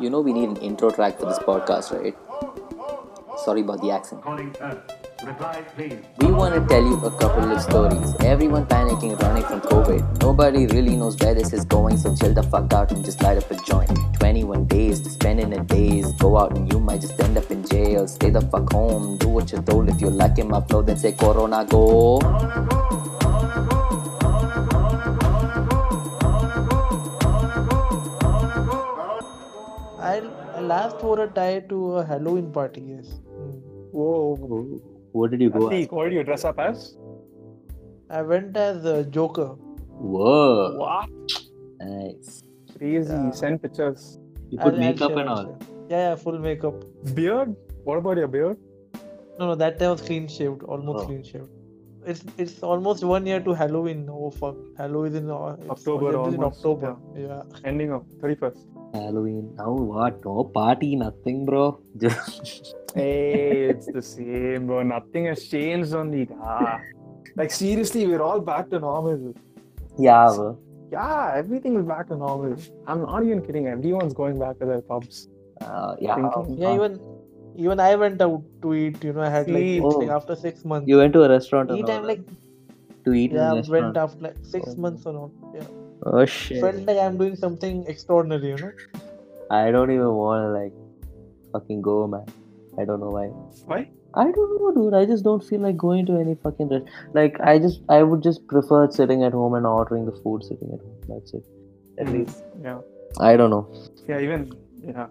You know we need an intro track for this podcast, right? Sorry about the accent. Calling Earth. Reply, please. We want to tell you a couple of stories. Everyone panicking, running from COVID. Nobody really knows where this is going, so chill the fuck out and just light up a joint. 21 days to spend in a daze. Go out and you might just end up in jail. Stay the fuck home, do what you're told. If you're liking my flow, then say Corona go. I I last wore a tie to a Halloween party. Yes. Whoa. What did you go Atik, what did you dress up as? I went as a Joker. Whoa. What? Nice. Crazy. Yeah. Send pictures. You put I'll makeup and I'll all. share. Yeah, yeah, full makeup. Beard? What about your beard? No, no, that time was clean shaved, almost Oh. clean shaved. It's it's almost one year to Halloween. Oh fuck, Halloween is in uh, October already in almost, October. Yeah. Ending of 31st. Halloween. Now what? No party, nothing, bro. Just Hey, it's the same, bro. Nothing has changed only. Ah. Like, seriously, we're all back to normal. yeah, bro. Yeah, everything is back to normal. I'm not even kidding. Everyone's going back to their pubs. Uh, yeah. Thinking, Yeah, even even I went out to eat. You know, I had like Oh. like after six months. You went to a restaurant eat not? I'm like to eat in yeah, a went restaurant. after like six Oh. months or not. Yeah, Oh shit. felt like I'm doing something extraordinary. You know. I don't even want to like fucking go, man. I don't know why. Why? I don't know, dude. I just don't feel like going to any fucking rest. Like I just, I would just prefer sitting at home and ordering the food sitting at home. That's it. At Mm. least. Yeah. I don't know. Yeah, even, yeah.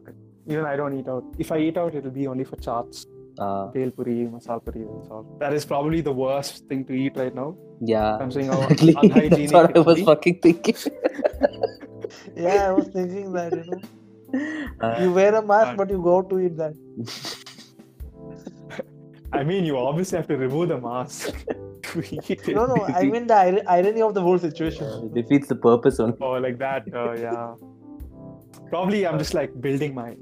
Even I don't eat out. If I eat out, it'll be only for chaats. Uh, Bhel puri, masal puri, that's all. That is probably the worst thing to eat right now. yeah. I'm saying how Exactly. unhygienic That's what I it was be. fucking thinking. Yeah, I was thinking that. You know, Uh, you wear a mask, Fine. but you go out to eat that. I mean, you obviously have to remove the mask to eat it. No, no. I mean the ir- irony of the whole situation. it defeats the purpose on Oh, like that. Uh, yeah. Probably I'm just like building my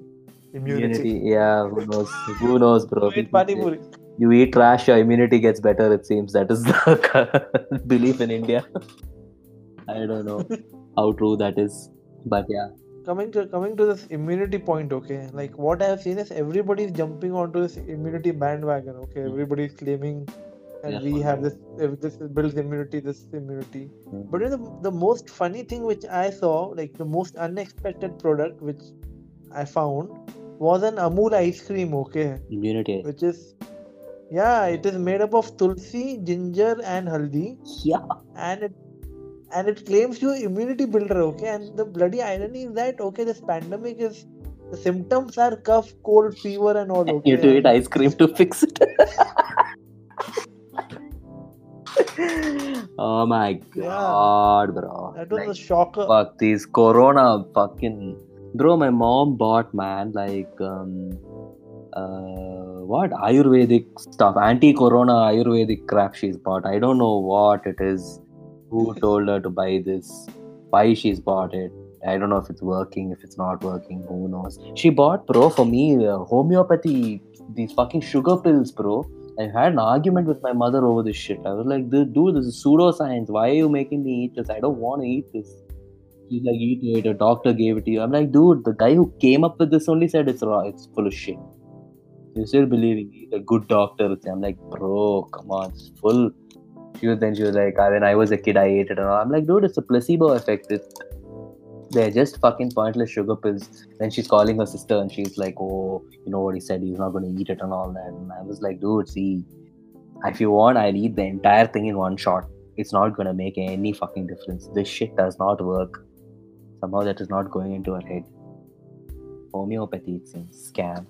immunity. immunity. Yeah, who knows? Who knows, bro? You eat pani puri. You eat trash, your immunity gets better. It seems that is the belief in India. I don't know how true that is, but yeah. coming to coming to this immunity point okay like what i have seen is everybody is jumping onto this immunity bandwagon okay everybody is claiming and Yeah. we have this if this builds immunity this immunity Mm. but the, the most funny thing which i saw like the most unexpected product which i found was an amul ice cream okay Immunity. which is yeah it is made up of tulsi ginger and haldi Yeah. and it and it claims you immunity builder okay and the bloody irony is that okay this pandemic is the symptoms are cough cold fever and all okay You to eat ice cream to fix it. oh my god, bro. that was Like, a shocker fuck these corona fucking bro my mom bought man like um uh what ayurvedic stuff anti-corona ayurvedic crap she's bought i don't know what it is who told her to buy this why she's bought it i don't know if it's working if it's not working who knows she bought bro for me uh, homeopathy these fucking sugar pills bro I had an argument with my mother over this shit. I was like, dude, this is pseudoscience. Why are you making me eat this? I don't want to eat this. She's like, eat it. A doctor gave it to you. I'm like, dude, the guy who came up with this only said it's raw. It's full of shit. You're still believing he's a good doctor. I'm like, bro, come on, it's full. She was then she was like, "Ah, when I was a kid, I ate it and all. I'm like, dude, it's a placebo effect. It, they're just fucking pointless sugar pills. Then she's calling her sister and she's like, oh, you know what he said? He's not going to eat it and all that. And I was like, dude, see, if you want, I'll eat the entire thing in one shot. It's not going to make any fucking difference. This shit does not work. Somehow that is not going into her head. Homeopathy, it seems. Scam.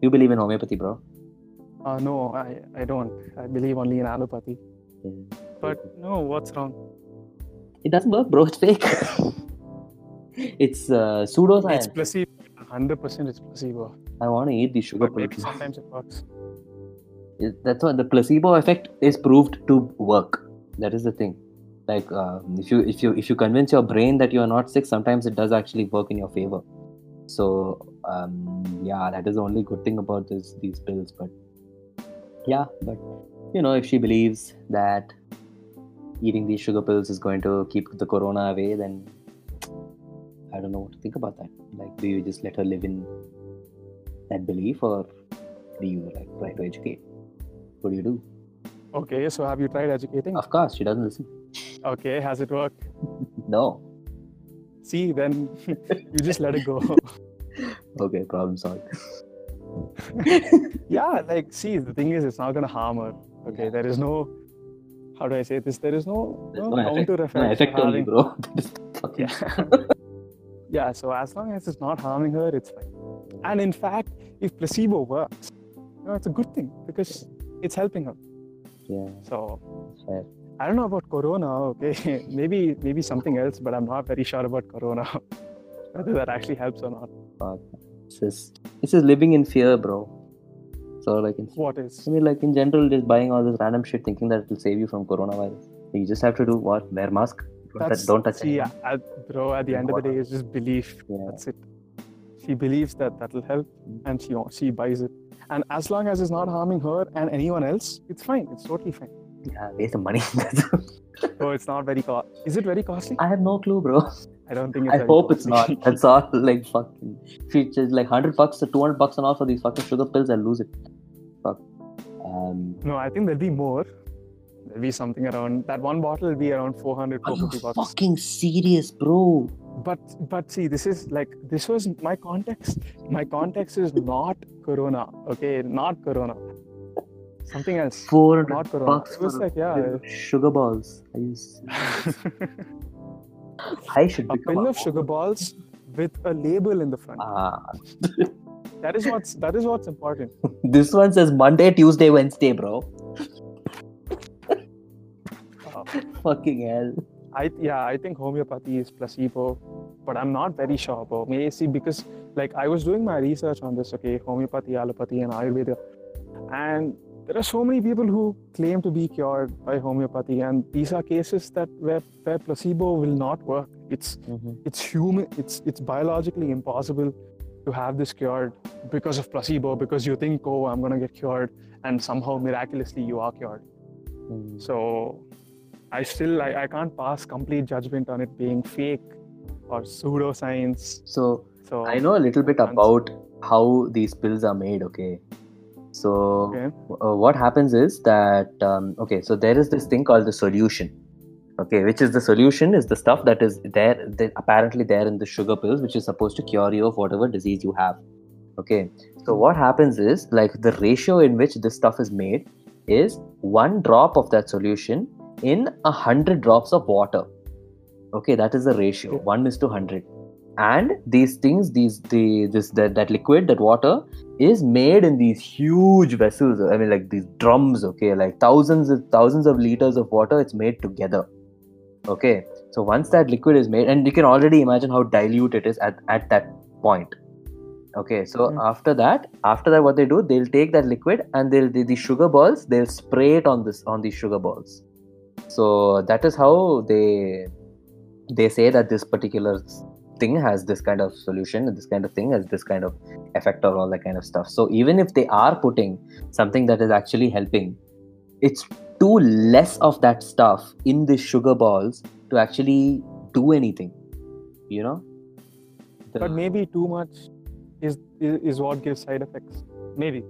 You believe in homeopathy, bro? Uh, no, I, I don't. I believe only in allopathy. Yeah. But no, what's wrong? It doesn't work, bro. It's fake. it's uh, pseudoscience. It's placebo. 100% it's placebo. I want to eat the sugar But maybe sometimes it works. That's why the placebo effect is proved to work. That is the thing. Like um, if you if you if you convince your brain that you are not sick, sometimes it does actually work in your favor. So um, yeah, that is the only good thing about this these pills. But yeah, but you know, if she believes that eating these sugar pills is going to keep the corona away, then I don't know what to think about that. Like, do you just let her live in that belief, or do you like try to educate? What do you do? Okay, so have you tried educating? Of course, she doesn't listen. Okay, has it worked? No. See, then you just let it go. Okay, problem solved. yeah, like, see, the thing is, it's not gonna harm her. Okay, Yeah. there is no. How do I say this? There is no, no, no effect, counter no effect. effect to on you, bro. That is fucking- Yeah. yeah, so as long as it's not harming her, it's fine. And in fact, if placebo works, you know, it's a good thing because it's helping her. yeah, So fair. I don't know about corona, okay. maybe maybe something else, but I'm not very sure about corona. Whether that actually helps or not. This is this is living in fear, bro. So like, in, What is? I mean, like in general, just buying all this random shit, thinking that it will save you from coronavirus. You just have to do what? Wear mask. Don't, touch, That's, don't touch see, at, bro, at the end of the day, it's just belief. Yeah. That's it. She believes that that'll help, mm. and she she buys it. And as long as it's not harming her and anyone else, it's fine. It's totally fine. Yeah, waste of money. So it's not very cost. Is it very costly? I have no clue, bro. I don't think it's I hope it's not. That's all. Like fucking, if it's like hundred bucks or two hundred bucks and all for these fucking sugar pills, I'll lose it. Fuck. Um, no, I think there'll be more. There'll be something around that one bottle will be around 400, are you 450 bucks. fucking serious, bro? But but see, this is like this was my context. My context is not Corona. Okay, not Corona. Something else. Four hundred Not Corona. bucks It was for like yeah, sugar balls. I you serious? I should a become pill of sugar balls with a label in the front. Ah, That is what's that is what's important. this one says Monday, Tuesday, Wednesday, bro. Uh, Fucking hell. I yeah, I think homeopathy is placebo, but I'm not very sure about. May see because like I was doing my research on this. Okay, homeopathy, allopathy, and Ayurveda, and there are so many people who claim to be cured by homeopathy, and these are cases that where where placebo will not work. It's it's human. It's it's biologically impossible to have this cured because of placebo because you think oh I'm gonna get cured and somehow miraculously you are cured. Hmm. So I still I, I can't pass complete judgment on it being fake or pseudoscience. So So I know a little bit about how these pills are made. Okay, so Okay. uh, what happens is that um, okay, so there is this thing called the solution. Okay, which is the solution is the stuff that is there, that apparently there in the sugar pills, which is supposed to cure you of whatever disease you have. Okay, so what happens is like the ratio in which this stuff is made is one drop of that solution in a hundred drops of water. Okay, that is the ratio, one is to hundred. And these things, these the this that, that liquid, that water is made in these huge vessels. I mean, like these drums. Okay, like thousands of thousands of liters of water. It's made together. Okay, so once that liquid is made, and you can already imagine how dilute it is at at that point. Okay, so Mm. after that, after that, what they do, they'll take that liquid and they'll the, the sugar balls. They'll spray it on this on these sugar balls. So that is how they they say that this particular thing has this kind of solution this kind of thing has this kind of effect or all that kind of stuff so even if they are putting something that is actually helping it's too less of that stuff in the sugar balls to actually do anything you know The- but maybe too much is is, is what gives side effects. Maybe.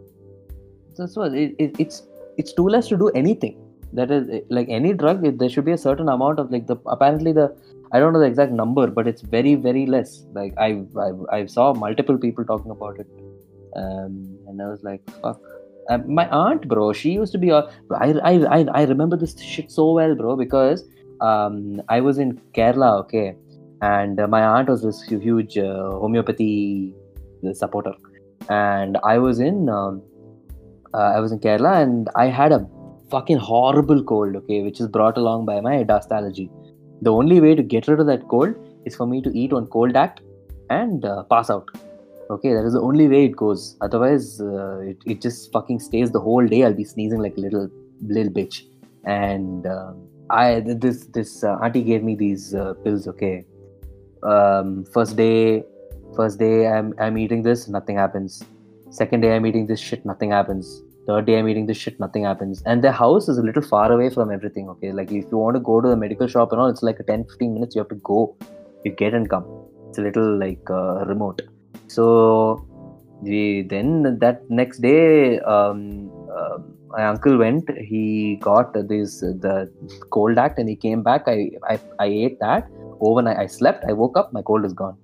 that's what it, it, it's it's too less to do anything that is like any drug there should be a certain amount of like the apparently the i don't know the exact number but it's very very less. Like i i, I saw multiple people talking about it um, and i was like fuck. Um, my aunt bro she used to be a, I, I i i remember this shit so well bro because um i was in kerala okay and uh, my aunt was this huge uh, homeopathy supporter. And i was in um, uh, I was in Kerala and I had a fucking horrible cold, okay, which is brought along by my dust allergy. The only way to get rid of that cold is for me to eat one Coldact and uh, pass out. Okay, that is the only way it goes. Otherwise, uh, it, it just fucking stays the whole day. I'll be sneezing like a little little bitch. And um, I this this uh, auntie gave me these uh, pills. Okay, um, first day, first day I'm I'm eating this, nothing happens second day i'm eating this shit nothing happens third day i'm eating this shit nothing happens and their house is a little far away from everything okay like if you want to go to the medical shop and all it's like a 10 15 minutes you have to go you get and come It's a little like uh, remote. So we then that next day, um, uh, my uncle went. He got this the Coldact, and he came back. I I, I ate that overnight. I slept. I woke up. My cold is gone.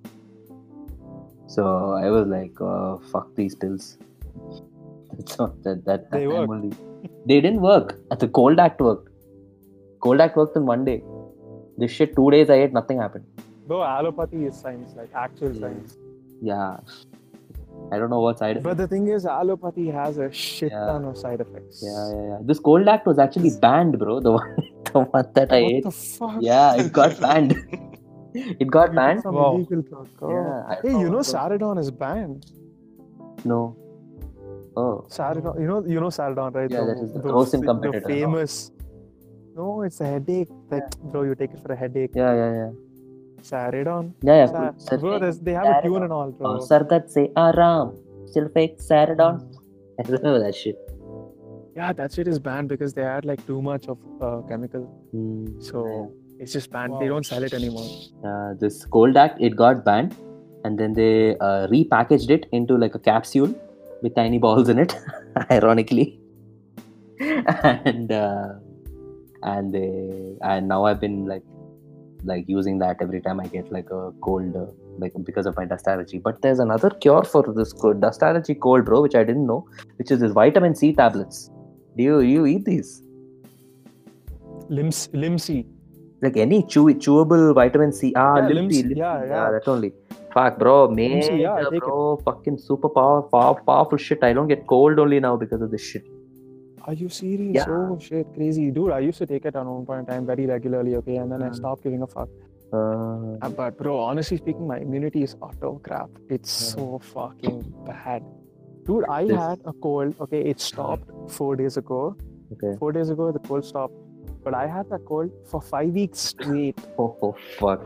So I was like, uh, "Fuck these pills." So that that, that They time only. They didn't work. The Coldact worked. Coldact worked in one day. This shit, two days I ate, nothing happened. Though allopathy is science, like actual Yeah. science. Yeah. I don't know what side effects. But the thing is, allopathy has a shit Yeah. ton of side effects. Yeah, yeah, yeah. This Coldact was actually banned, bro. The one, the one that I ate. What ate. the fuck? Yeah, it got banned. it got banned. Some Wow. illegal drug. Oh. Yeah, Hey, you know so. Saridon is banned. No. Oh. Saridon, you know, you know Saridon, right? Yeah, the, that is the Rosin the competitor. famous. No, it's a headache. Like, bro, you take it for a headache. Yeah, yeah, yeah. Saridon. Yeah, yeah. Sa- Sir, bro, they have a tune and all, bro. Oh, Sardat say Aram. Still fake Saridon. I remember that shit. Yeah, that shit is banned because they add like too much of uh, chemical. Hmm. So it's just banned. They don't sell it anymore. uh, this Coldact it got banned and then they uh, repackaged it into like a capsule with tiny balls in it ironically. And uh, and they and now i've been like like using that every time i get like a cold uh, like because of my dust allergy. But there's another cure for this dust allergy cold bro which i didn't know which is this vitamin c tablets. Do you you eat these? Lims, Limcee. Like any chew chewable vitamin C. Ah, Yeah, Limpy. Limpsy. Yeah, yeah. that only. Fuck, bro, man, yeah, bro, fucking super power, power, powerful shit. I don't get cold only now because of this shit. Are you serious? Yeah. Oh shit, crazy, dude. I used to take it at one point in time very regularly. Okay, and then I Uh. stopped giving a fuck. Uh, Uh, But bro, honestly speaking, my immunity is utter crap. It's Yeah. so fucking bad. Dude, I This- had a cold. Okay, it stopped four days ago. okay. Four days ago, the cold stopped. But I had that cold for five weeks straight. Oh, oh fuck.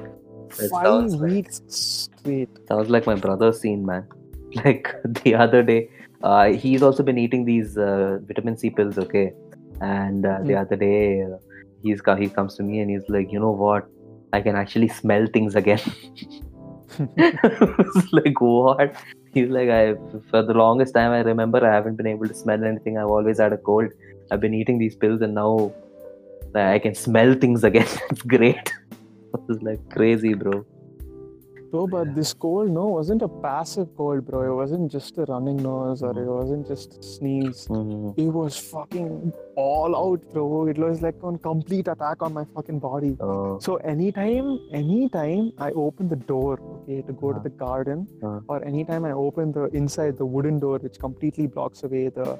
That five like- weeks straight. Sounds like my brother's scene, man. Like the other day, uh, he's also been eating these uh, vitamin C pills, okay? And uh, the Hmm. other day, uh, he's he comes to me and he's like, you know what? I can actually smell things again. It's like what? He's like, I for the longest time I remember I haven't been able to smell anything. I've always had a cold. I've been eating these pills and now I can smell things again. it's great. It's like crazy, bro. Bro, but this cold, no, wasn't a passive cold, bro. It wasn't just a running nose or it wasn't just a sneeze. Mhm. It was fucking all out, bro. It was like on complete attack on my fucking body. Oh, So anytime, anytime I open the door, okay, to go to Uh. the garden, Uh. or anytime I open the inside the wooden door, which completely blocks away the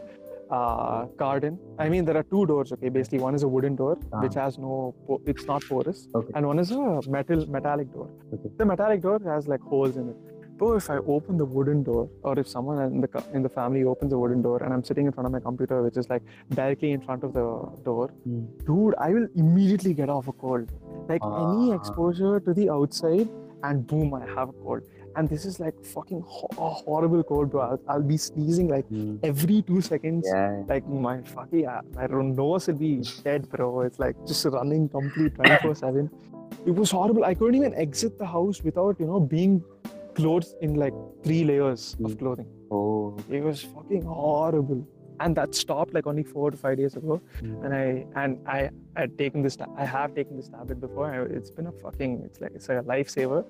uh, garden. I mean, there are two doors, okay. Basically, one is a wooden door, which has no, po- it's not porous, Okay. and one is a metal metallic door. Okay. The metallic door has like holes in it. Bro, if I open the wooden door, or if someone in the in the family opens the wooden door, and I'm sitting in front of my computer, which is like directly in front of the door, Hmm. dude, I will immediately get off a cold. Like any Ah. exposure to the outside, and boom, I have a cold. And this is like fucking ho- horrible cold, bro. I'll, I'll be sneezing like Mm. every two seconds. Yeah. Like my fucking my nose will be dead, bro. It's like just running complete 24 7. It was horrible. I couldn't even exit the house without, you know, being clothed in like three layers Mm. of clothing. Oh. It was fucking horrible. And that stopped like only four to five days ago. Mm. And I and I had taken this. I have taken this tablet before. It's been a fucking. It's like it's a lifesaver.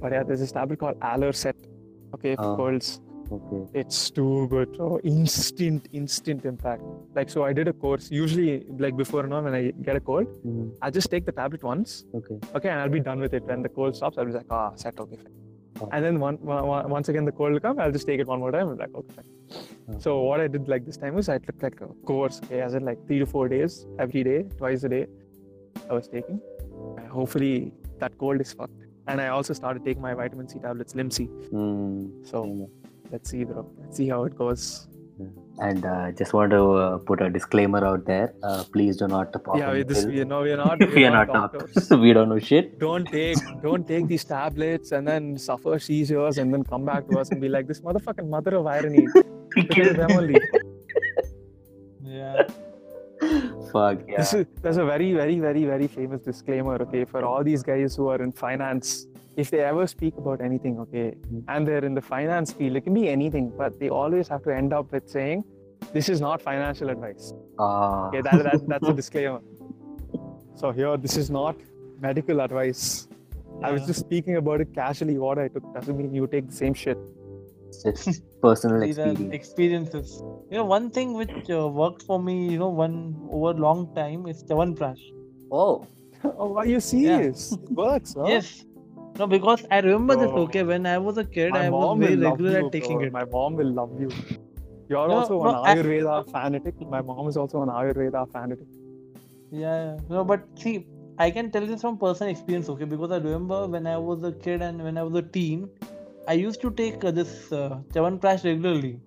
But yeah, there's this tablet called Allercet. Okay, for Oh. colds. Okay. It's too good. Oh, instant, instant impact. Like so, I did a course. Usually, like before and all, when I get a cold, Mm. I just take the tablet once. Okay. Okay, and I'll be done with it. When the cold stops, I'll be like, ah, set, okay, fine. Oh. And then one, once again the cold will come, I'll just take it one more time. I'm like, okay, fine. Oh. So what I did like this time was I took like a course, okay, as in like three to four days, every day, twice a day, I was taking. And hopefully that cold is fucked. And I also started taking my vitamin C tablets, Limcee. Mm. So let's see, bro. Let's see how it goes. And uh, just want to uh, put a disclaimer out there. Uh, please do not pop yeah, we, this, we know we're not. we are not doctors. doctors. we don't know shit. don't take don't take these tablets and then suffer seizures and then come back to us and be like this motherfucking mother of irony. Of them only. Yeah. Fuck yeah. This is there's a very, very, very, very famous disclaimer, okay, for all these guys who are in finance if they ever speak about anything, okay, Mhm. and they're in the finance field, it can be anything, but they always have to end up with saying, "This is not financial advice." Ah. Okay, that, that that's a disclaimer. So here, this is not medical advice. I was just speaking about it casually. What I took doesn't mean you take the same shit. It's just personal experience. experiences. You know, one thing which uh, worked for me, you know, one over long time is Chawanprash. Oh. oh, are you serious? It works, huh? Yes. No, because I remember this. Okay, when I was a kid, My I was very regular you, at taking bro. it. My mom will love you. You're No, also no, an I- Ayurveda fanatic. My mom is also an Ayurveda fanatic. Yeah, yeah. No, but see, I can tell this from personal experience, okay? Because I remember when I was a kid and when I was a teen, I used to take uh, this uh, Chawanprash regularly.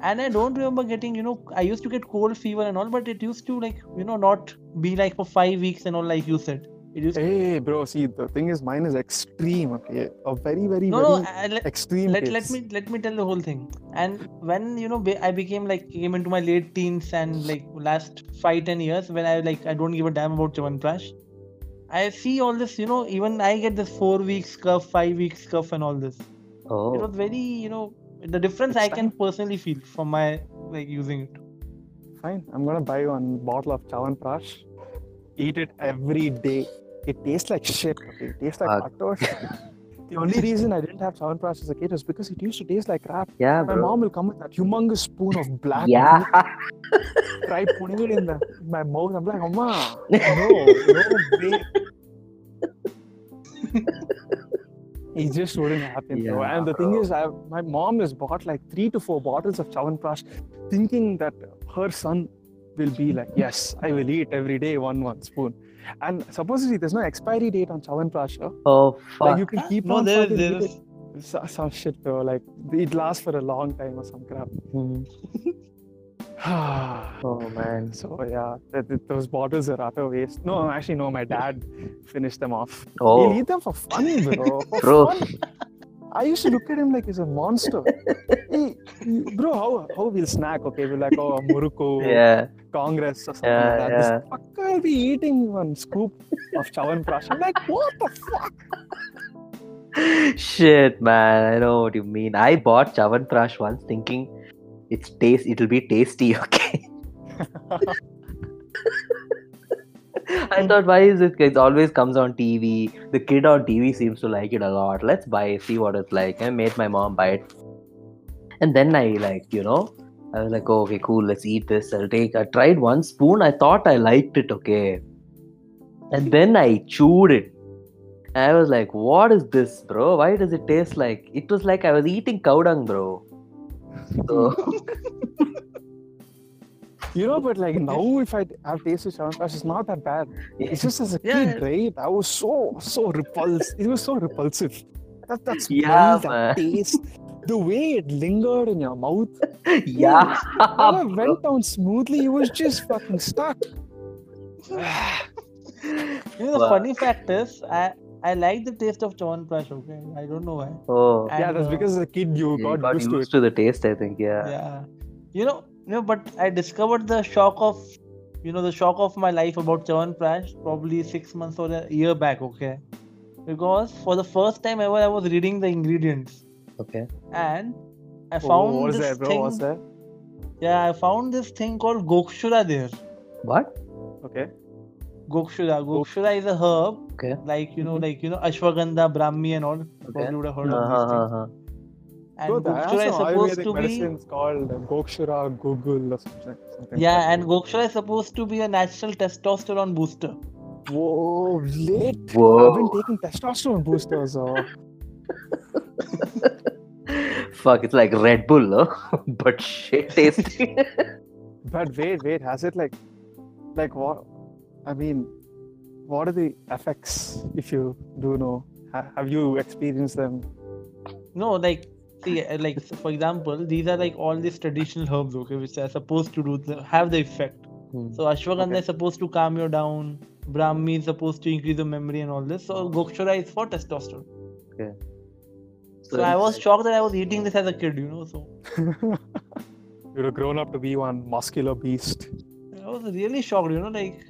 And I don't remember getting, you know, I used to get cold fever and all, but it used to like, you know, not be like for five weeks and all, like you said. It used Hey, bro. See, the thing is, mine is extreme. Okay, a very, very, no, very no. I, let, extreme let, case. let me let me tell the whole thing. And when you know I became like came into my late teens and like last five ten years when I like I don't give a damn about Chawanprash. I see all this, you know, even I get this four weeks cuff, five weeks cuff, and all this. Oh. It Oh. was very, you know, the difference It's I can personally feel from my like using it. Fine, I'm gonna buy one bottle of Chawanprash. Eat it every day. It tastes like shit. Okay, it tastes like uh, Fuck. utter. The only reason I didn't have Chawanprash as a kid was because it used to taste like crap. Yeah, My bro. mom will come with that humongous spoon of black. Yeah. Try putting it in, the, in my mouth. I'm like, Mama, no, no way. It just wouldn't happen. Yeah, And the thing bro. is, I, my mom has bought like three to four bottles of Chawanprash, thinking that her son will be like, yes, I will eat every day one one spoon. And supposedly, there's no expiry date on Chawanprash. Huh? Oh fuck. Like you can keep no, on there there is. so- some shit, bro. Like it lasts for a long time or some crap. Hmm. oh man. So yeah, th- th- those bottles are utter waste. No, actually, no. My dad finished them off. Oh. He'll eat them for fun, bro. For Bro. fun. I used to look at him like he's a monster. hey, bro, how how we'll snack? Okay, we're like, oh, Muruku, Yeah. Congress, or something Yeah, like that. yeah. This fucker will be eating one scoop of Chawanprash. I'm like, what the fuck? Shit, man. I know what you mean. I bought Chavanprash once thinking it's taste. It'll be tasty. Okay. I thought, why is it? It always comes on TV. The kid on TV seems to like it a lot. Let's buy see what it's like. I made my mom buy it. And then I like, you know, I was like, oh, okay, cool, let's eat this. I'll take. I tried one spoon. I thought I liked it, okay. And then I chewed it. I was like, what is this, bro? Why does it taste like? It was like I was eating cow dung, bro. So, You know, but like now, if I have tasted Chawanprash, it's not that bad. It's just as a Yeah. kid, right? I was so so repulsive. It was so repulsive. That that smell, Yeah, that taste, the way it lingered in your mouth. yeah. Never bro. went down smoothly. It was just fucking stuck. You know, the Wow. funny fact is, I I like the taste of Chawanprash. Okay, I don't know why. Oh, And, yeah, that's uh, because as a kid you you got, used to it. to the taste, I think. Yeah. yeah you know you know but i discovered the shock of you know the shock of my life about Chawanprash probably six months or a year back okay because for the first time ever i was reading the ingredients Okay. and i Oh, found what was this there, bro? thing What's there? yeah i found this thing called gokshura there What? Okay. Gokshura gokshura is a herb Okay. like you know like you know ashwagandha brahmi and all you Okay. probably would have heard Uh-huh, these things uh-huh. and Bro, there are gokshura is some supposed Ayurvedic to be medicines called Gokshura, Google, or something. something yeah like and gokshura is supposed to be a natural testosterone booster that. Whoa, late. Whoa. I've been taking testosterone boosters. Uh, Fuck, it's like Red Bull, no? but shit tasty. but wait, wait. Has it like, like what? I mean, what are the effects if you do know? Have you experienced them? No, like see, uh, like for example, these are like all these traditional herbs, okay, which are supposed to do the, have the effect. Hmm. So ashwagandha Okay. is supposed to calm you down. Brahmi is supposed to increase your memory and all this. So gokshura is for testosterone. Okay. So I was shocked that I was eating this as a kid, you know. So You'd have grown up to be one muscular beast. I was really shocked, you know, like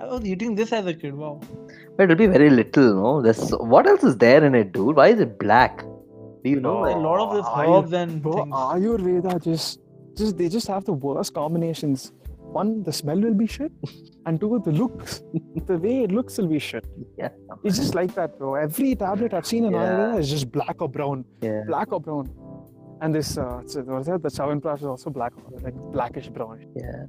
I was eating this as a kid. Wow. But it'll be very little, no? This what else is there in it, dude? Why is it black? Do you know? No. a lot of this Ayur- herbs and Bro, things. Ayurveda just, just they just have the worst combinations. One, the smell will be shit, and two, the looks, the way it looks will be shit. Yeah. It's just like that, bro. Every tablet I've seen in Yeah. Ayurveda is just black or brown, Yeah. black or brown. And this, uh, so- what is that? The Chawanprash is also black, like blackish brown. Yeah.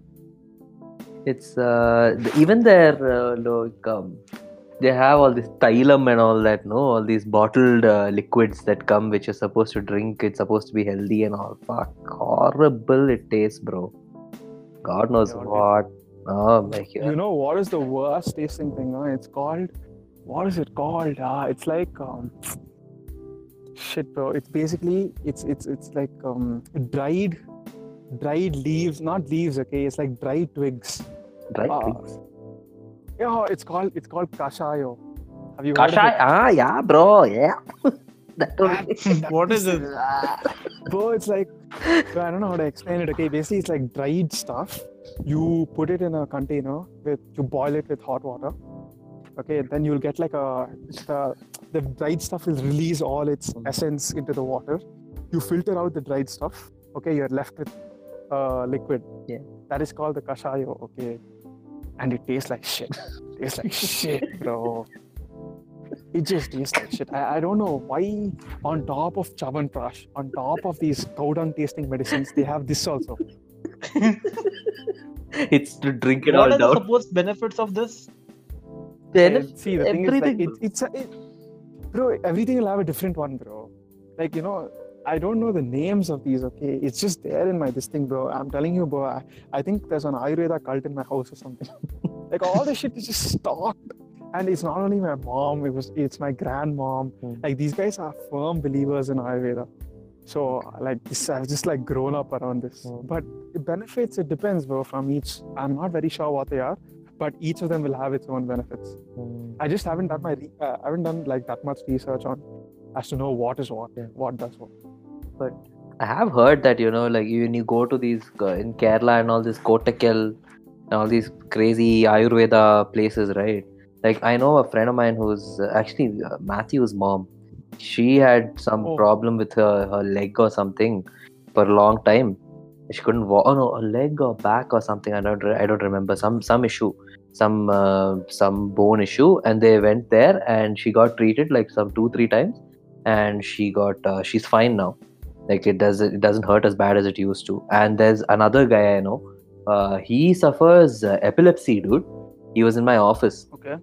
It's uh even their uh, like um, they have all this thylam and all that, no? All these bottled uh, liquids that come, which you're supposed to drink. It's supposed to be healthy and all. Fuck, horrible it tastes, bro. God knows it what. Oh my god. You know what is the worst tasting thing? Huh? It's called, what is it called? Ah, it's like, um, shit, bro. It's basically, it's it's it's like um, dried, dried leaves, not leaves. Okay, it's like dried twigs. Right? Ah, yeah, it's called it's called kashayo. Have you heard of Kashai? it? Ah, yeah, bro. Yeah. that only. What is it? Bro, it's like bro, I don't know how to explain it. Okay, basically it's like dried stuff. You put it in a container with you boil it with hot water. Okay, then you'll get like a the, the dried stuff will release all its essence into the water. You filter out the dried stuff. Okay, you're left with uh, liquid. Yeah. That is called the kashayo. Okay, and it tastes like shit. tastes like shit, bro. It just tastes like shit. I, I don't know why on top of chavan Chavanprash, on top of these cow dung tasting medicines, they have this also. it's to drink it what all are the supposed benefits of this? Benef- See, the thing everything. is, like, it's, it's a, it, bro, everything will have a different one, bro. Like, you know, I don't know the names of these, okay? It's just there in my this thing, bro. I'm telling you, bro, I, I think there's an Ayurveda cult in my house or something. like, all this shit is just stocked. And it's not only my mom, it was it's my grandmom. Hmm. Like, these guys are firm believers in Ayurveda. So, like, this, I've just like grown up around this. Hmm. But it benefits, it depends, bro, from each. I'm not very sure what they are, but each of them will have its own benefits. Mm. I just haven't done my re- uh, I haven't done like that much research on as to know what is what, Yeah. what does what. I have heard that you know, like when you go to these uh, in Kerala and all this Kottakkal and all these crazy Ayurveda places, right? Like I know a friend of mine who's uh, actually uh, Matthew's mom. She had some Oh. problem with her, her leg or something for a long time. She couldn't walk. Oh no, a leg or back or something. I don't. I don't remember. Some some issue, some uh, some bone issue, and they went there and she got treated like some two three times, and she got uh, she's fine now like it does it doesn't hurt as bad as it used to. And there's another guy i know. Uh, he suffers uh, epilepsy dude. He was in my office. Okay.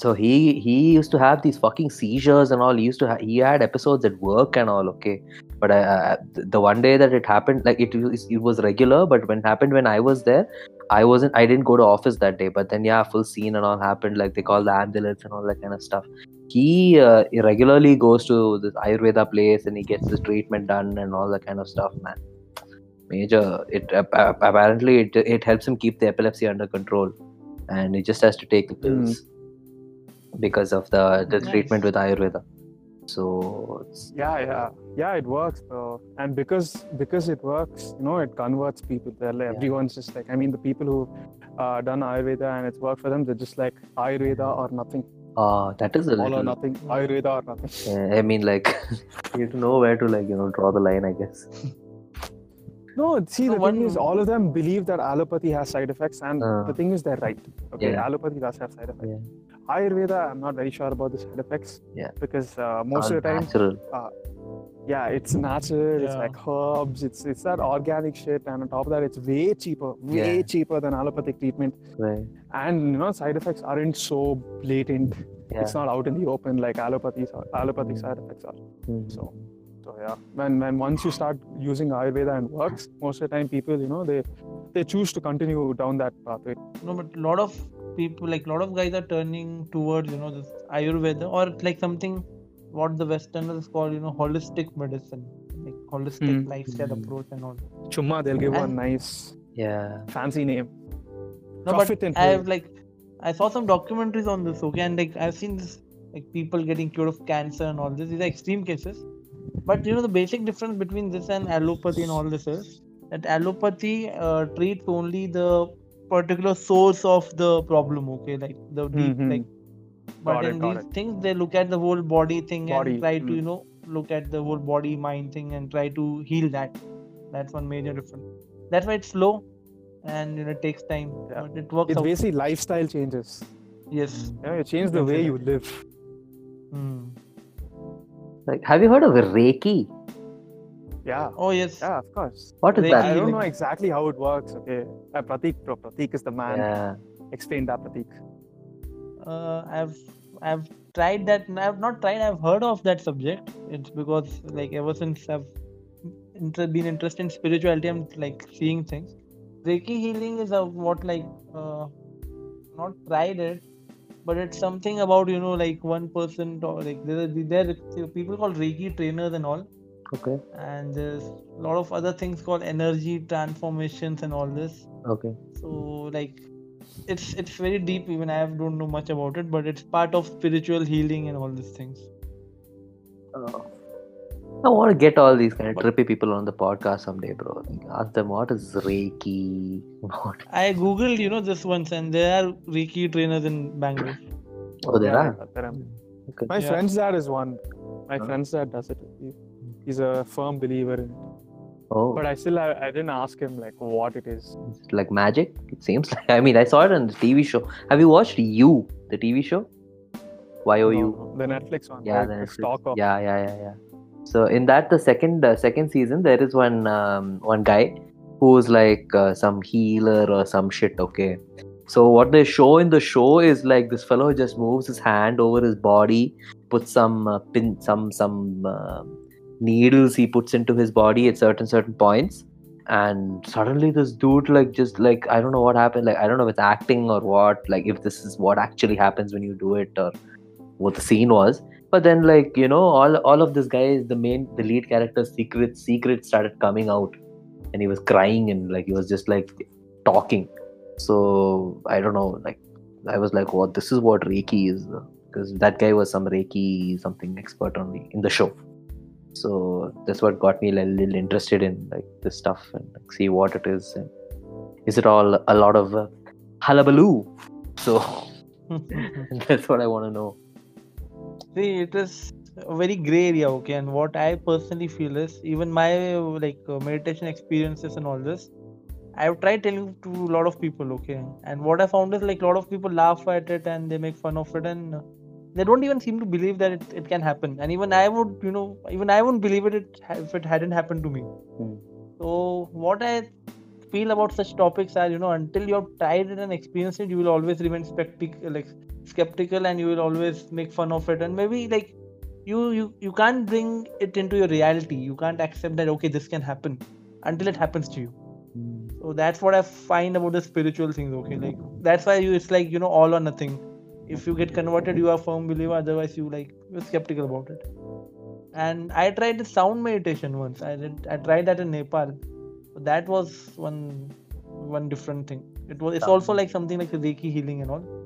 so he he used to have these fucking seizures and all. He used to ha- he had episodes at work and all okay? But I, I, the one day that it happened like it it was regular but when it happened when i was there i wasn't i didn't go to office that day. But then yeah full scene and all happened. Like they called the ambulance and all that kind of stuff he uh, regularly goes to this ayurveda place and he gets his treatment done and all that kind of stuff man major it ap- apparently it, it helps him keep the epilepsy under control and he just has to take the pills because of the, the Nice. treatment with ayurveda so it's, Yeah, yeah, yeah. It works, bro. And because because it works, you know, it converts people. They're like, Yeah. everyone's just like, I mean, the people who uh, done Ayurveda and it's worked for them, they're just like Ayurveda or nothing, uh, that is a all or little nothing, Ayurveda or nothing. uh, i mean like you have to know where to like you know draw the line i guess No, see, So the one- thing is, all of them believe that allopathy has side effects, and Uh. the thing is, they're right. Okay, Yeah. allopathy does have side effects. Yeah. Ayurveda, I'm not very sure about the side effects. Yeah. Because uh, most of the time, natural yeah, it's natural. Yeah. It's like herbs. It's it's that organic shit, and on top of that, it's way cheaper, way Yeah. cheaper than allopathic treatment. right And you know, side effects aren't so blatant. yeah It's not out in the open like allopathy allopathic side effects are. Mhm. So, so yeah, when when once you start using Ayurveda and works, most of the time people, you know, they they choose to continue down that pathway. No, but a lot of people, like a lot of guys, are turning towards you know this Ayurveda or like something what the Westerners call you know holistic medicine, like holistic Hmm. lifestyle Hmm. approach and all. Chumma, they'll give one And- nice yeah fancy name. No, Profit but I have like I saw some documentaries on this, okay, and like I've seen this like people getting cured of cancer and all this. These are extreme cases. But you know the basic difference between this and allopathy and all this is that allopathy uh, treats only the particular source of the problem, okay, like the deep, Mhm. like But in these it. things, they look at the whole body thing Body, and try to, mm. you know, look at the whole body mind thing and try to heal that. That's one major difference. That's why it's slow and you know it takes time, Yeah. but it works It's out. basically lifestyle changes. Yes. Know, you change the way you live. Hmm. Like, have you heard of Reiki? Yeah. Oh yes. Yeah, of course. What is Reiki that? I don't healing. know exactly how it works. Okay. Uh, Pratik, bro. Pratik is the man. Yeah. Explain that, Pratik. Uh, I've I've tried that. I've not tried. I've heard of that subject. It's because like ever since I've inter- been interested in spirituality, I'm like seeing things. Reiki healing is a what like uh, not tried it, but it's something about you know like one person or like there are there people called Reiki trainers and all, Okay. and there's a lot of other things called energy transformations and all this. Okay. So like it's it's very deep even I don't know much about it, but it's part of spiritual healing and all these things. Uh, I want to get all these kind of trippy people on the podcast someday, bro. Ask them what is Reiki. What? I googled, you know, this once and there are Reiki trainers in Bangalore. Oh, there Yeah, are. there are. Okay. My Yeah. friend's dad is one. My Huh? friend's dad does it. He's a firm believer in it. Oh, But I still I, I didn't ask him like what it is. it's like magic. It seems like. I mean, I saw it on the TV show. Have you watched You, the TV show? Y O No, U. the Netflix one. Yeah, right? the The Netflix. Stock Yeah, yeah, yeah, yeah. So in that, the second uh, second season, there is one um, one guy who's like uh, some healer or some shit. Okay. So what they show in the show is like this fellow just moves his hand over his body, puts some uh, pin, some some uh, needles he puts into his body at certain certain points, and suddenly this dude like just like I don't know what happened. Like I don't know if it's acting or what. Like if this is what actually happens when you do it or what the scene was but then like you know all all of this guys the main the lead character's secret secret started coming out. And he was crying and like he was just like talking. So i don't know like i was like what? This is what reiki is. Because that guy was some reiki something expert only in the show. So that's what got me a little interested in like this stuff and like, see what it is and is it all a lot of uh, hullabaloo? So that's what i want to know See, it is a very gray area, okay. And what I personally feel is, even my like uh, meditation experiences and all this, I've tried telling to a lot of people, okay. And what I found is like a lot of people laugh at it and they make fun of it, and they don't even seem to believe that it, it can happen. And even I would, you know, even I wouldn't believe it, if it hadn't happened to me. Hmm. So what I feel about such topics are, you know, until you've tried it and experienced it, you will always remain skeptical, like skeptical, and you will always make fun of it. And maybe like you you you can't bring it into your reality. You can't accept that okay, this can happen until it happens to you. Hmm. So that's what I find about the spiritual things. Okay, like that's why you it's like you know all or nothing. If you get converted, you are firm believer. Otherwise, you like you're skeptical about it. And I tried the sound meditation once. I did. I tried that in Nepal. That was one one different thing. It was. It's also like something like Reiki healing and all.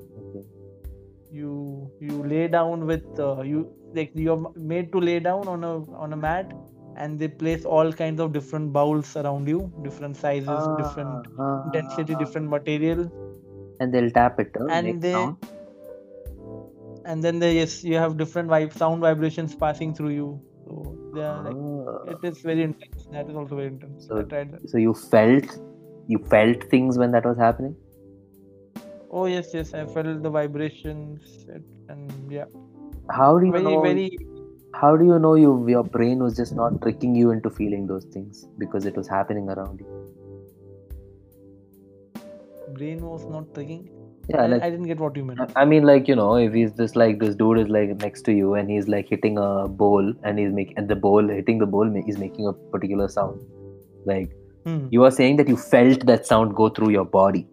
You you lay down with uh, you like you're made to lay down on a on a mat, and they place all kinds of different bowls around you, different sizes, different Ah, density, different material, and they'll tap it uh, and they sound. and then they yes you have different vibe sound vibrations passing through you. So they are like Ah. it is very intense. That is also very intense. So- I tried that. so you felt you felt things when that was happening Oh yes, yes, I felt the vibrations and yeah, how do you very know very how do you know you your brain was just not tricking you into feeling those things because it was happening around you brain was not tricking. yeah I, like I didn't get what you meant. I- I mean, like you know, if he's just like this dude is like next to you and he's like hitting a bowl and he's making and the bowl hitting the bowl is making a particular sound. Like Hmm. you are saying that you felt that sound go through your body.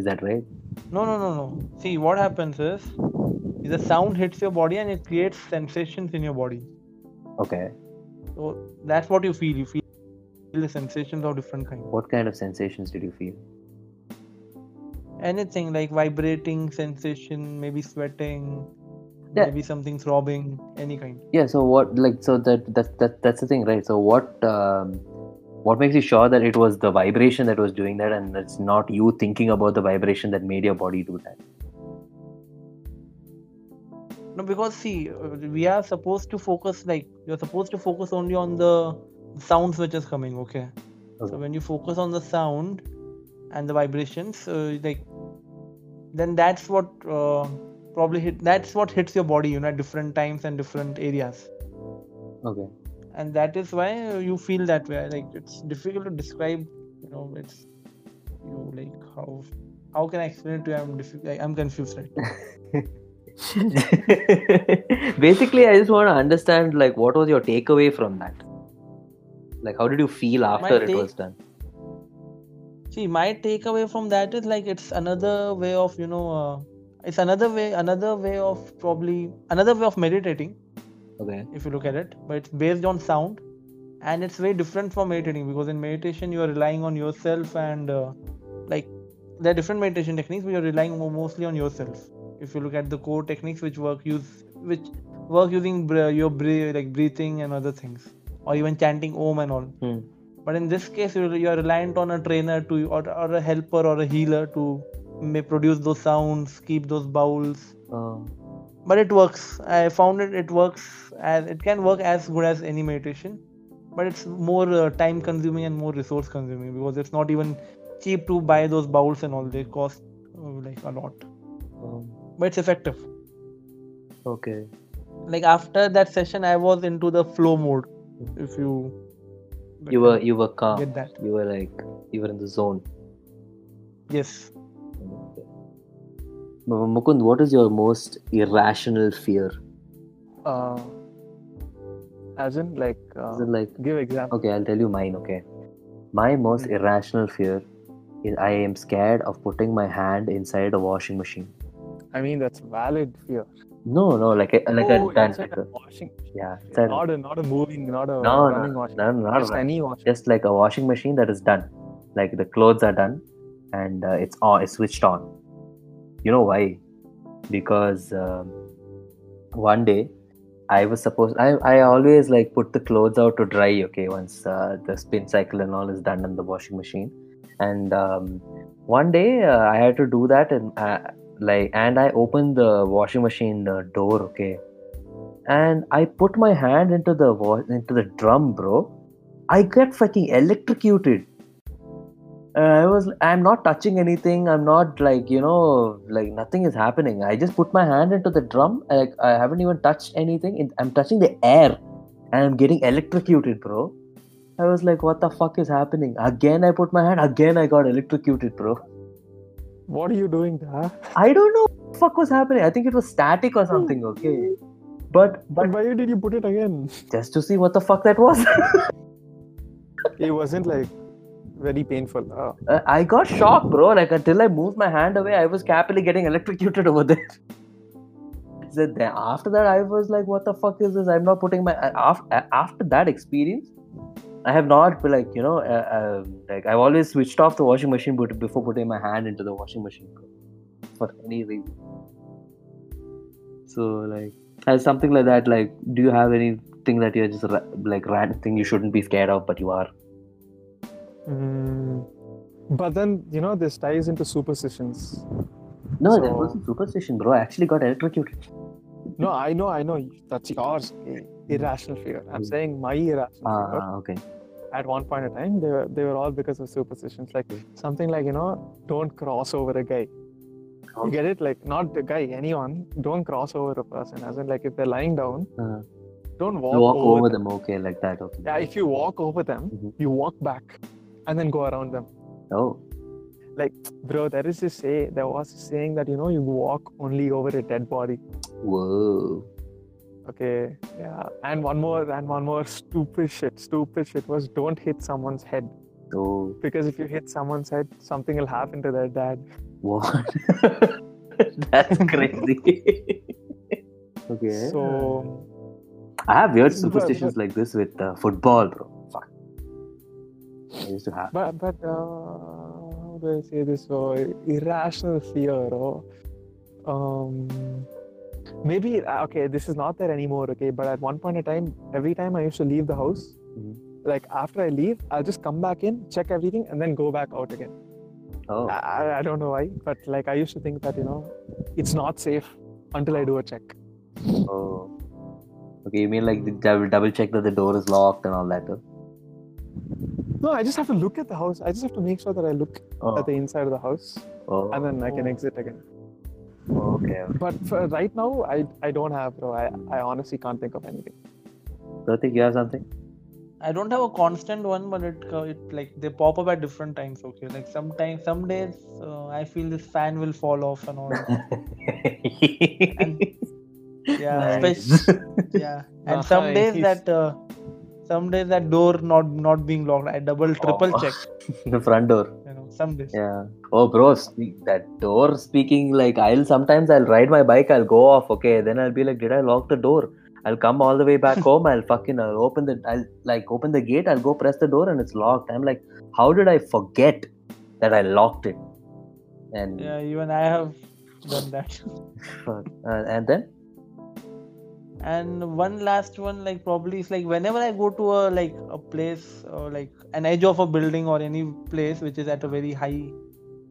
Is that right? No, no, no, no. See, what happens is the sound hits your body and it creates sensations in your body. Okay. So that's what you feel. You feel the sensations of different kinds. What kind of sensations did you feel? Anything like vibrating sensation, maybe sweating, Yeah. maybe something throbbing, any kind. Yeah. So what? Like so that that that that's the thing, right? So what? Um, what makes you sure that it was the vibration that was doing that, and it's not you thinking about the vibration that made your body do that? No, because see, uh, we are supposed to focus like you're supposed to focus only on the sounds which is coming. Okay. Okay. So when you focus on the sound and the vibrations, uh, like then that's what uh, probably hit. That's what hits your body, you know, at different times and different areas, Okay. And that is why you feel that way. Like it's difficult to describe. You know, it's you like how how can I explain it to you? I'm diffi- I'm confused right. Basically, I just want to understand like what was your takeaway from that? Like, how did you feel after it was done? See, my takeaway from that is like it's another way of you know, uh, it's another way, another way of probably another way of meditating Okay. if you look at it, but it's based on sound, and it's very different from meditating because in meditation you are relying on yourself and uh, like there are different meditation techniques, but you're relying mostly on yourself. If you look at the core techniques which work use which work using br- your bre- like breathing and other things, or even chanting Om and all. Hmm. But in this case, you're, you're reliant on a trainer to or, or a helper or a healer to may produce those sounds, keep those bowls. Uh, But it works. I found it. It works as it can work as good as any meditation, but it's more uh, time consuming and more resource consuming because it's not even cheap to buy those bowls and all. They cost uh, like a lot, um, but it's effective. okay. Like after that session, I was into the flow mode. If you You were you were calm. get that, You were like you were in the zone. yes. Mukund, what is your most irrational fear? Uh, as in, like, uh, Is it like give example. okay? I'll tell you mine. Okay, my most Hmm. irrational fear is I am scared of putting my hand inside a washing machine. I mean, that's valid fear. No, no, like a, like oh, a Like a washing. yeah, inside, Not a not a moving, not a no, running no, washing. no, not Just any washing. just like a washing machine that is done. Like the clothes are done, and uh, it's on, it's switched on. You know why? Because um, one day I was supposed I I always like put the clothes out to dry. Okay, once uh, the spin cycle and all is done in the washing machine, and um, one day uh, I had to do that and uh, like and I opened the washing machine uh, door. Okay, and I put my hand into the wa- into the drum, bro. I get fucking electrocuted. Uh, I was I'm not touching anything. I'm not like you know like nothing is happening. I just put my hand into the drum. Like I haven't even touched anything. I'm touching the air, and I'm getting electrocuted, bro. I was like, what the fuck is happening? Again, I put my hand. Again, I got electrocuted, bro. What are you doing there? I don't know what the fuck was happening. I think it was static or something. Okay, but But but why did you put it again? just to see what the fuck that was. It wasn't like very painful. Uh, Uh, I got shocked, bro. Like until I moved my hand away, I was capitally getting electrocuted over there. So then after that, I was like, "What the fuck is this? I'm not putting my." After after that experience, I have not been like you know uh, um, like I've always switched off the washing machine before putting my hand into the washing machine for any reason. So like, as something like that, like, do you have anything that you're just like random thing you shouldn't be scared of, but you are? Mm, but then you know this ties into superstitions. No, that wasn't superstition, bro. I actually got electrocuted. No, I know, I know. That's yours. Irrational fear. I'm Mm. saying my irrational Ah, fear. okay. At one point in time, they were they were all because of superstitions. Like something like you know, don't cross over a guy. You get it? Like not the guy, anyone. Don't cross over a person. As in, like if they're lying down, Uh, don't walk, walk over, over them. them. Okay, like that. Okay. Yeah, if you walk over them, Mhm. you walk back, and then go around them. Oh. Like, bro, there is this say. There was a saying that you know you walk only over a dead body. Whoa. Okay, yeah. And one more, and one more stupid shit. Stupid shit was don't hit someone's head Oh. because if you hit someone's head, something will happen to their dad. What? That's crazy. okay. So I have weird But- superstitions like this with uh, football, bro. I used to have. But but uh, how do I say this? So irrational fear, or um, maybe uh, okay, this is not there anymore. Okay, but at one point in time, every time I used to leave the house, Mhm. like after I leave, I'll just come back in, check everything, and then go back out again. Oh. I, I don't know why, but like I used to think that you know, it's not safe until I do a check. Oh. Okay, you mean like the double, double check that the door is locked and all that? huh? No, I just have to look at the house. I just have to make sure that I look Oh, at the inside of the house oh, and then I can Oh. exit again. okay. But for right now, I I don't have, bro. I, I honestly can't think of anything. Pratik, you have something? I don't have a constant one, but it uh, it like they pop up at different times. Okay, like sometimes some days uh, I feel this fan will fall off and all. Yeah, Nice. especially yeah, and some days that uh, some days that door not not being locked. I double triple Oh. check. the front door. You know, some days. Yeah. Oh, bro, speak, that door speaking like I'll sometimes I'll ride my bike, I'll go off. Okay, then I'll be like, did I lock the door? I'll come all the way back home. I'll fucking I'll open the I'll like open the gate. I'll go press the door and it's locked. I'm like, how did I forget that I locked it? And Yeah, even I have done that. Uh, and then and one last one like probably is like whenever i go to a like a place or like an edge of a building or any place which is at a very high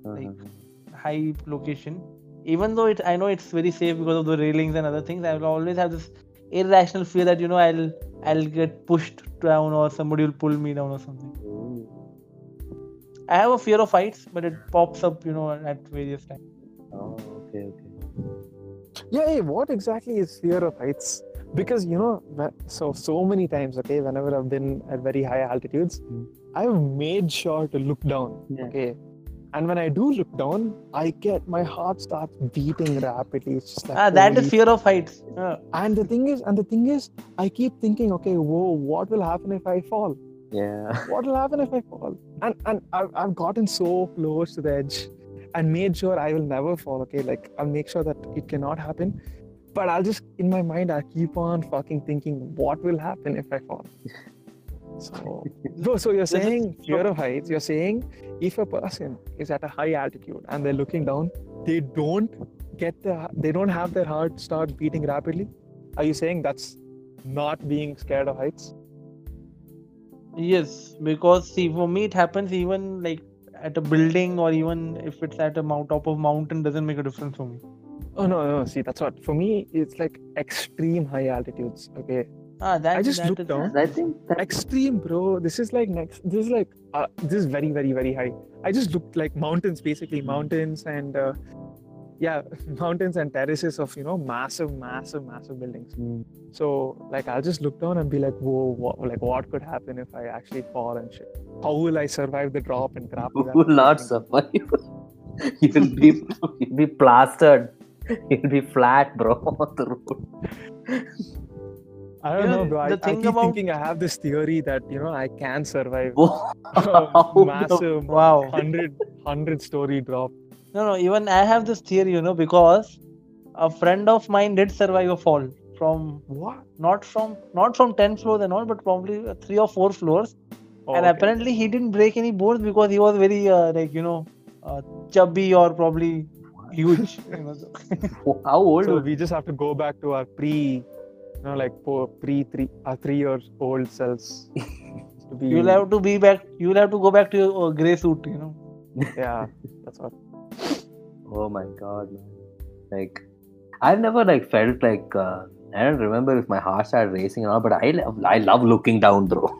uh-huh. like high location even though it i know it's very safe because of the railings and other things i will always have this irrational fear that you know i'll i'll get pushed down or somebody will pull me down or something. I have a fear of heights but it pops up you know at various times. Oh, okay, okay. Yeah, hey, what exactly is fear of heights? Because you know, so so many times, okay, whenever I've been at very high altitudes, Hmm. I've made sure to look down. Yeah. Okay. And when I do look down, I get my heart starts beating rapidly. It's just like ah that is fear of heights yeah. And the thing is, and the thing is, I keep thinking, okay, whoa, what will happen if I fall? Yeah. What will happen if I fall? And and I've, I've gotten so close to the edge and made sure I will never fall. Okay, like I'll make sure that it cannot happen. But I'll just in my mind, I keep on fucking thinking, what will happen if I fall? So, bro, so you're saying fear of heights. You're saying if a person is at a high altitude and they're looking down, they don't get the, they don't have their heart start beating rapidly. Are you saying that's not being scared of heights? Yes, because see, for me it happens even like at a building or even if it's at a mount top of mountain doesn't make a difference for me. Oh no, no. See, that's what for me. It's like extreme high altitudes. Okay, Ah, that I just that looked is- down. I think that extreme, bro. This is like next. This is like uh, this is very, very, very high. I just looked like mountains, basically mountains and uh, yeah, mountains and terraces of you know massive, massive, massive buildings. Hmm. So like I'll just look down and be like, whoa, what, like what could happen if I actually fall and shit? How will I survive the drop and crap? who that will not thing? survive. You'll be you'll be plastered. You'll be flat, bro, on the road. I don't You know, know, bro. I, the I thing keep about- thinking I have this theory that you know I can survive Wow. a massive Wow. 100 100 story drop. No, no, even I have this theory, you know, because a friend of mine did survive a fall from What? not from not from 10 floors and all, but probably uh, three or four floors. Oh, and okay. apparently he didn't break any bones because he was very uh, like you know uh, chubby or probably huge. you know. How old? So we just have to go back to our pre, you know, like po- pre three, our three years old selves. to be, You'll have to be back. You'll have to go back to your uh, gray suit. You know. yeah, that's what. Oh my god, man. Like, I've never like felt like uh, I don't remember if my heart started racing or not, but I love I love looking down, bro.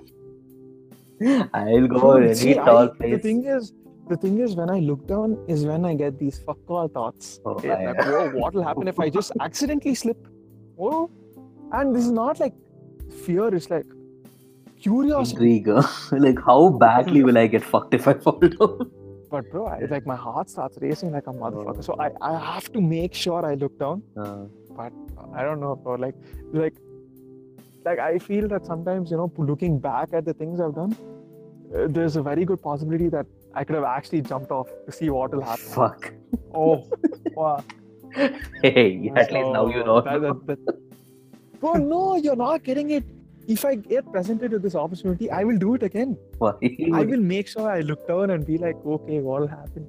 I'll go any see, tall I, the thing is, the thing is, when I look down, is when I get these fuck all thoughts. Oh, Okay, like, whoa, what will happen if I just accidentally slip? Oh, and this is not like fear; it's like curiosity. Intrigue. like, how badly will I get fucked if I fall down? But bro, I, like my heart starts racing like a motherfucker. So I, I have to make sure I look down. Uh, But I don't know, bro. Like, like, like I feel that sometimes you know, looking back at the things I've done, uh, there's a very good possibility that I could have actually jumped off to see what will happen. fuck. Oh, wow. Hey, at least now you know. that- that- that- Bro, no, you're not getting it. If I get presented with this opportunity, I will do it again. Why? I will make sure I look down and be like, okay, what will happen?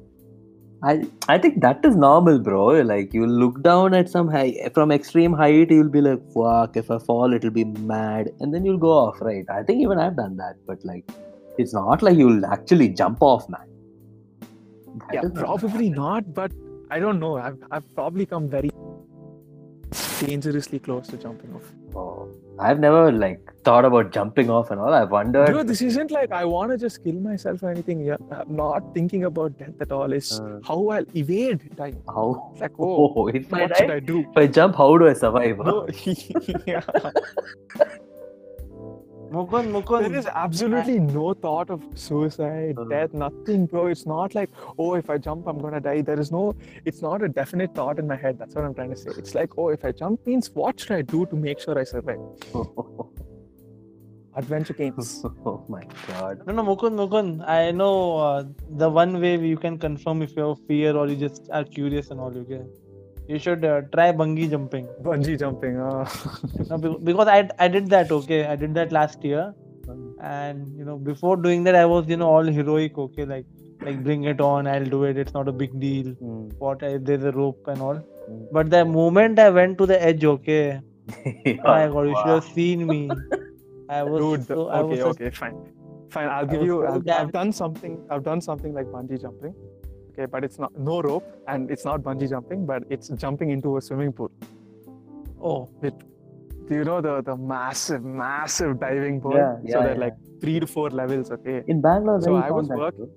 I I think that is normal, bro. Like you look down at some high from extreme height, you'll be like, "Fuck! If I fall, it'll be mad," and then you'll go off, right? I think even I've done that, but like, it's not like you'll actually jump off, man. That Yeah, probably not, but I don't know. I've, I've probably come very dangerously close to jumping off. Oh, I've never like thought about jumping off and all. I've wondered. Bro, this isn't like I want to just kill myself or anything. Yeah, I'm not thinking about death at all. It's Uh. how I'll evade time. how? It's like, oh, Oh, if I, what should I do? if I jump, how do I survive? No, yeah. Mukund, Mukund. There is absolutely no thought of suicide, Uh. death, nothing, bro. It's not like, oh, if I jump, I'm gonna die. There is no, it's not a definite thought in my head. That's what I'm trying to say. It's like, oh, if I jump means what should I do to make sure I survive? Adventure games. oh my god. No, no, Mukund, Mukund. I know uh, the one way you can confirm if you have fear or you just are curious and all. You can. You should uh, try bungee jumping. Bungee jumping. Uh. No, because I I did that. Okay, I did that last year, and you know before doing that I was you know all heroic. Okay, like like bring it on. I'll do it. It's not a big deal. Mm. What I, there's a rope and all. Mm. But the moment I went to the edge, okay, oh my god, you should have seen me. I was Dude, so, I was okay, okay, fine, fine. I'll give you. so I've, I've done something. I've done something like bungee jumping. Okay, but it's not no rope and it's not bungee jumping, but it's jumping into a swimming pool. Oh, Do you know the the massive, massive diving board? Yeah, yeah, so that yeah. like three to four levels. Okay. In Bangalore, So I was that, work- bro?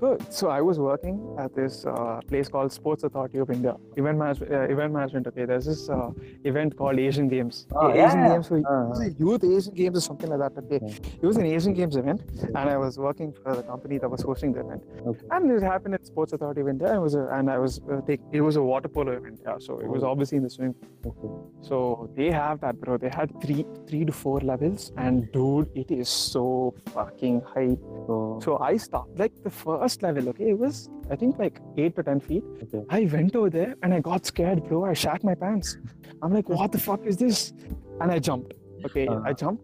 Good. So I was working at this uh, place called Sports Authority of India. Event management. Uh, event management. Okay. There's this uh, event called Asian Games. Oh, yeah, Asian. Games. For, Uh, was it Youth Asian Games or something like that. Okay. It was an Asian Games event, and I was working for the company that was hosting the event. Okay. And it happened at Sports Authority of India. It was a, and I was uh, take, it was a water polo event. Yeah. So it was Oh. obviously in the swimming okay. so they have that, bro. They had three, three to four levels, and dude, it is so fucking high. So, So I stopped like the first level. Okay, it was I think like eight to ten feet. okay. I went over there and I got scared, bro. I shat my pants. I'm like, what the fuck is this? And I jumped. Okay, Uh-huh. I jumped.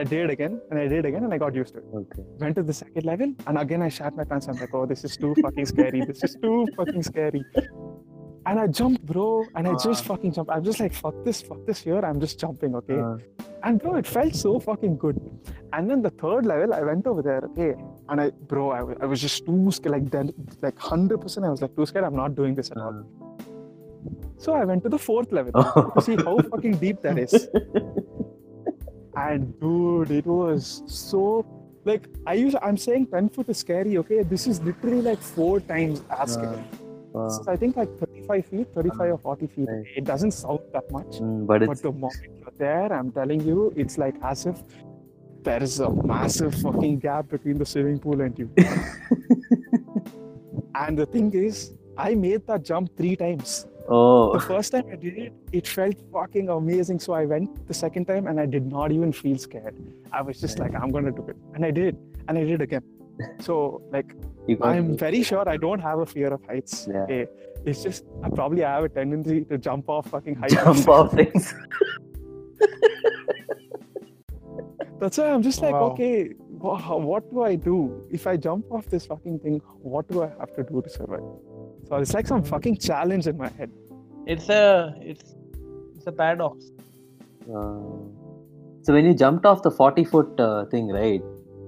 I did it again, and I did it again, and I got used to it. Okay. Went to the second level, and again I shat my pants. I'm like, oh, this is too fucking scary. This is too fucking scary. And I jumped, bro, and I just fucking jumped. I'm just like, fuck this, fuck this here. I'm just jumping, okay? Uh, And bro, it felt so fucking good. And then the third level, I went over there, okay? And I, bro, I, I was just too scared, like then, like 100%. I was like, too scared. I'm not doing this at all. So I went to the fourth level to see how fucking deep that is. And dude, it was so like I use. I'm saying 10 foot is scary, okay? This is literally like four times as scary. Uh, This is, I think like 35 feet, 35 or 40 feet. Right. It doesn't sound that much. mm, but But it's the moment you're there, I'm telling you, it's like as if there is a massive fucking gap between the swimming pool and you. and the thing is, I made that jump three times. oh The first time I did it, it felt fucking amazing. So I went the second time and I did not even feel scared. I was just like, I'm gonna do it. And I did it. And I did it again. So like I'm very sure I don't have a fear of heights. Yeah. Okay. It's just I probably have a tendency to jump off fucking heights. jump off things. That's why I'm just like, Wow. okay, what do I do? If I jump off this fucking thing, what do I have to do to survive? So it's like some fucking challenge in my head. it's a it's it's a paradox. Uh, so when you jumped off the 40 foot uh, thing, right?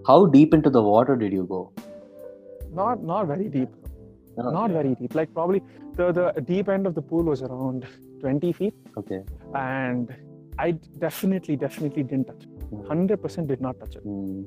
How deep into the water did you go? Not not very deep. No, Not very deep. Like probably the, the deep end of the pool was around 20 feet. Okay. And I definitely, definitely didn't touch it. 100% did not touch it. Mm.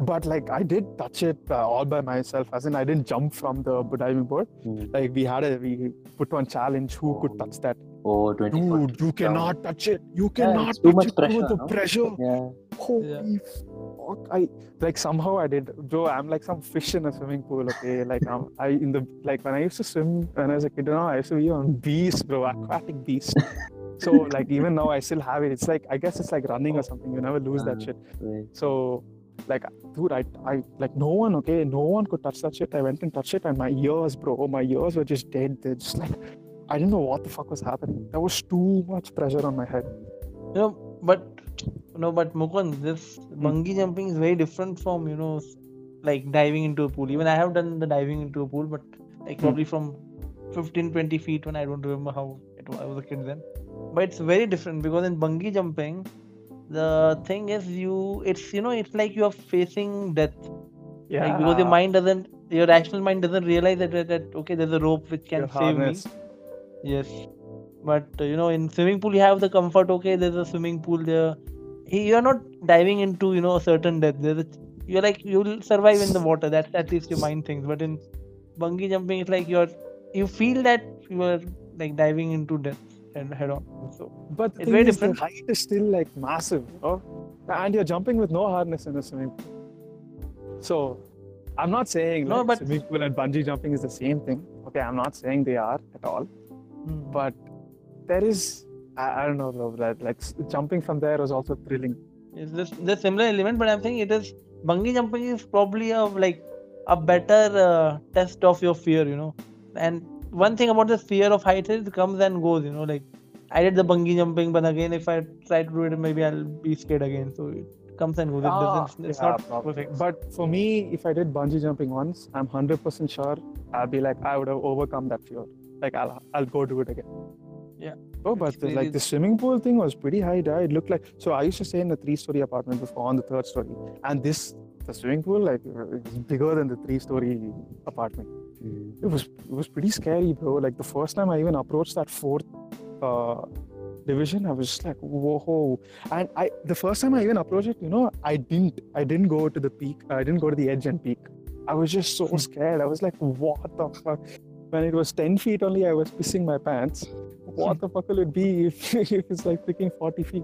But like I did touch it uh, all by myself, as in I didn't jump from the diving board. Mm. Like we had a we put one challenge who could touch that. Oh, 20. Dude, you cannot touch it. You cannot it's too touch much it. bro. pressure, the no? pressure. Yeah. Holy fuck! I like somehow I did, bro. I'm like some fish in a swimming pool. Okay, like I'm, I in the like when I used to swim when I was a kid, you know, I used to be on beast, bro, aquatic beast. so like even now I still have it. It's like I guess it's like running or something. You never lose that Uh, shit. Right. So like dude, I I like no one. Okay, no one could touch that shit. I went and touched it, and my ears, bro, my ears were just dead. They're just like I didn't know what the fuck was happening. There was too much pressure on my head. You know, but no, but Mukund, this hmm. bungee jumping is very different from you know, like diving into a pool. Even I have done the diving into a pool, but like hmm. probably from 15, 20 feet when I don't remember how it was. I was a kid then. But it's very different because in bungee jumping, the thing is you, it's you know, it's like you are facing death. Yeah, Like because your mind doesn't, your rational mind doesn't realize that that, okay, there's a rope which can Your save me. Yes. But uh, you know, in swimming pool, you have the comfort. Okay, there's a swimming pool there. You are not diving into you know a certain depth. There's a, you're like you'll survive in the water. That's at least your mind thinks. But in bungee jumping, it's like you're you feel that you are like diving into death head, head on. So But It's very is, the different. height is still like massive, you know? and you're jumping with no harness in a swimming pool. So, I'm not saying No, like, but- swimming pool and bungee jumping is the same thing. Okay, I'm not saying they are at all, but there is, I, I don't know, bro, that like jumping from there was also thrilling. It's this the similar element, but I'm saying it is bungee jumping is probably a like a better uh, test of your fear, you know. And one thing about the fear of heights is it comes and goes, you know. Like I did the bungee jumping, but again, if I try to do it, maybe I'll be scared again. So it comes and goes. It doesn't. It's Ah, Yeah, not probably. perfect. But for me, if I did bungee jumping once, I'm 100% sure I'll be like, I would have overcome that fear. Like, I'll, I'll go do it again. Yeah. Oh, but the, like the swimming pool thing was pretty high. It looked like so. I used to stay in a three-story apartment before on the third story, and this the swimming pool like it's bigger than the three-story apartment. It was it was pretty scary, bro. Like the first time I even approached that fourth uh, division, I was just like, whoa. And I the first time I even approached it, you know, I didn't I didn't go to the peak. I didn't go to the edge and peak. I was just so scared. I was like, what the fuck? When it was 10 feet only, I was pissing my pants. What the fuck will it be if, if it's like freaking 40 feet?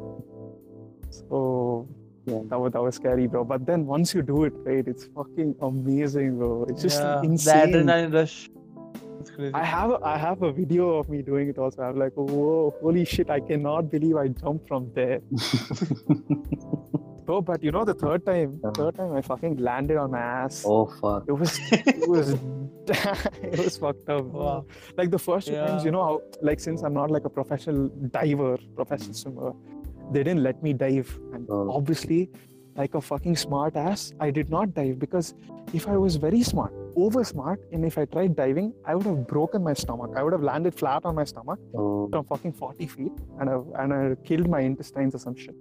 So Yeah. that was that was scary, bro. But then once you do it, right, it's fucking amazing, bro. It's just yeah, insane. the adrenaline rush. I have a, I have a video of me doing it also. I'm like, whoa, holy shit! I cannot believe I jumped from there, bro. But you know, the third time, Uh. third time I fucking landed on my ass. oh fuck. It was it was it was fucked up. Wow. Like the first two times, you know, how, like since I'm not like a professional diver, professional swimmer, they didn't let me dive. And Oh. obviously, like a fucking smart ass, I did not dive because if I was very smart, over smart, and if I tried diving, I would have broken my stomach. I would have landed flat on my stomach Oh, from fucking 40 feet and I, and I killed my intestines or some shit.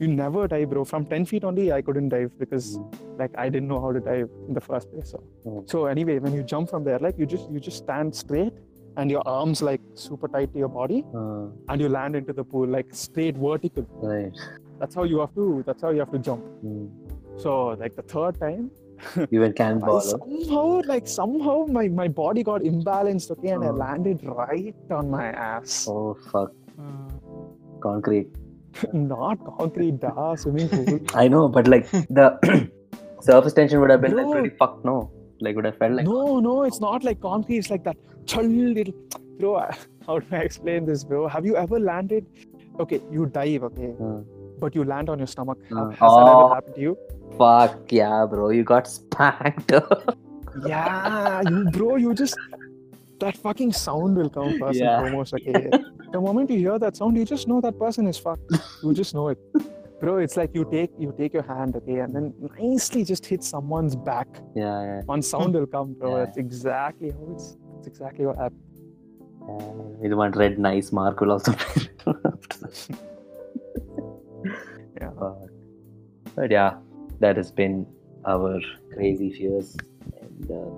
You never dive, bro. From 10 feet only, I couldn't dive because like I didn't know how to dive in the first place. So, Oh. so anyway, when you jump from there, like you just you just stand straight and your arms like super tight to your body uh, and you land into the pool like straight vertical. right. That's how you have to. That's how you have to jump. Mm. So like the third time, You went I cannonball. somehow like somehow my my body got imbalanced. Okay, and I Oh. landed right on my ass. Oh fuck. Hmm. Concrete. Not concrete, da swimming pool. I know, but like the surface tension would have been like pretty fucked. No, like would have felt like no, no, it's not like concrete. It's like that. Chal, little, bro. How do I explain this, bro? Have you ever landed? Okay, you dive, okay, Uh, but you land on your stomach. Uh, Has that oh. ever happened to you? fuck yeah, bro. You got spanked. Yeah, you, bro. You just that fucking sound will come first Yeah. and foremost. Okay, the moment you hear that sound, you just know that person is fucked. You just know it, bro. It's like you take you take your hand, okay, and then nicely just hit someone's back. yeah, yeah. One sound will come, bro. Yeah. That's exactly how it's. That's exactly what happened. yeah. With one red nice mark will also. Yeah. But, but yeah, that has been our crazy fears and uh,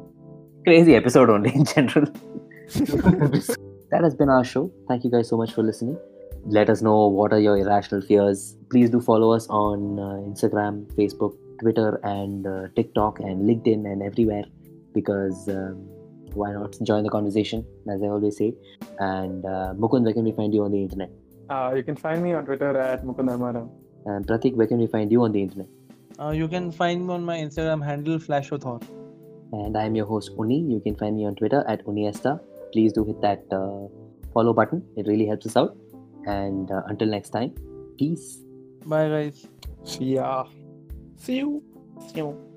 crazy episode only in general. that has been our show. Thank you guys so much for listening. Let us know what are your irrational fears. Please do follow us on uh, Instagram, Facebook, Twitter, and uh, TikTok, and LinkedIn, and everywhere because um, why not join the conversation, as I always say. And uh, Mukund, where can we find you on the internet? Uh, you can find me on Twitter at Mukund Mukundamaram. And Pratik, where can we find you on the internet? Uh, you can find me on my Instagram handle Flashothor. And I'm your host Uni. You can find me on Twitter at Uniesta. Please do hit that uh, follow button. It really helps us out. And uh, until next time, peace. Bye guys. See ya. See you. See you.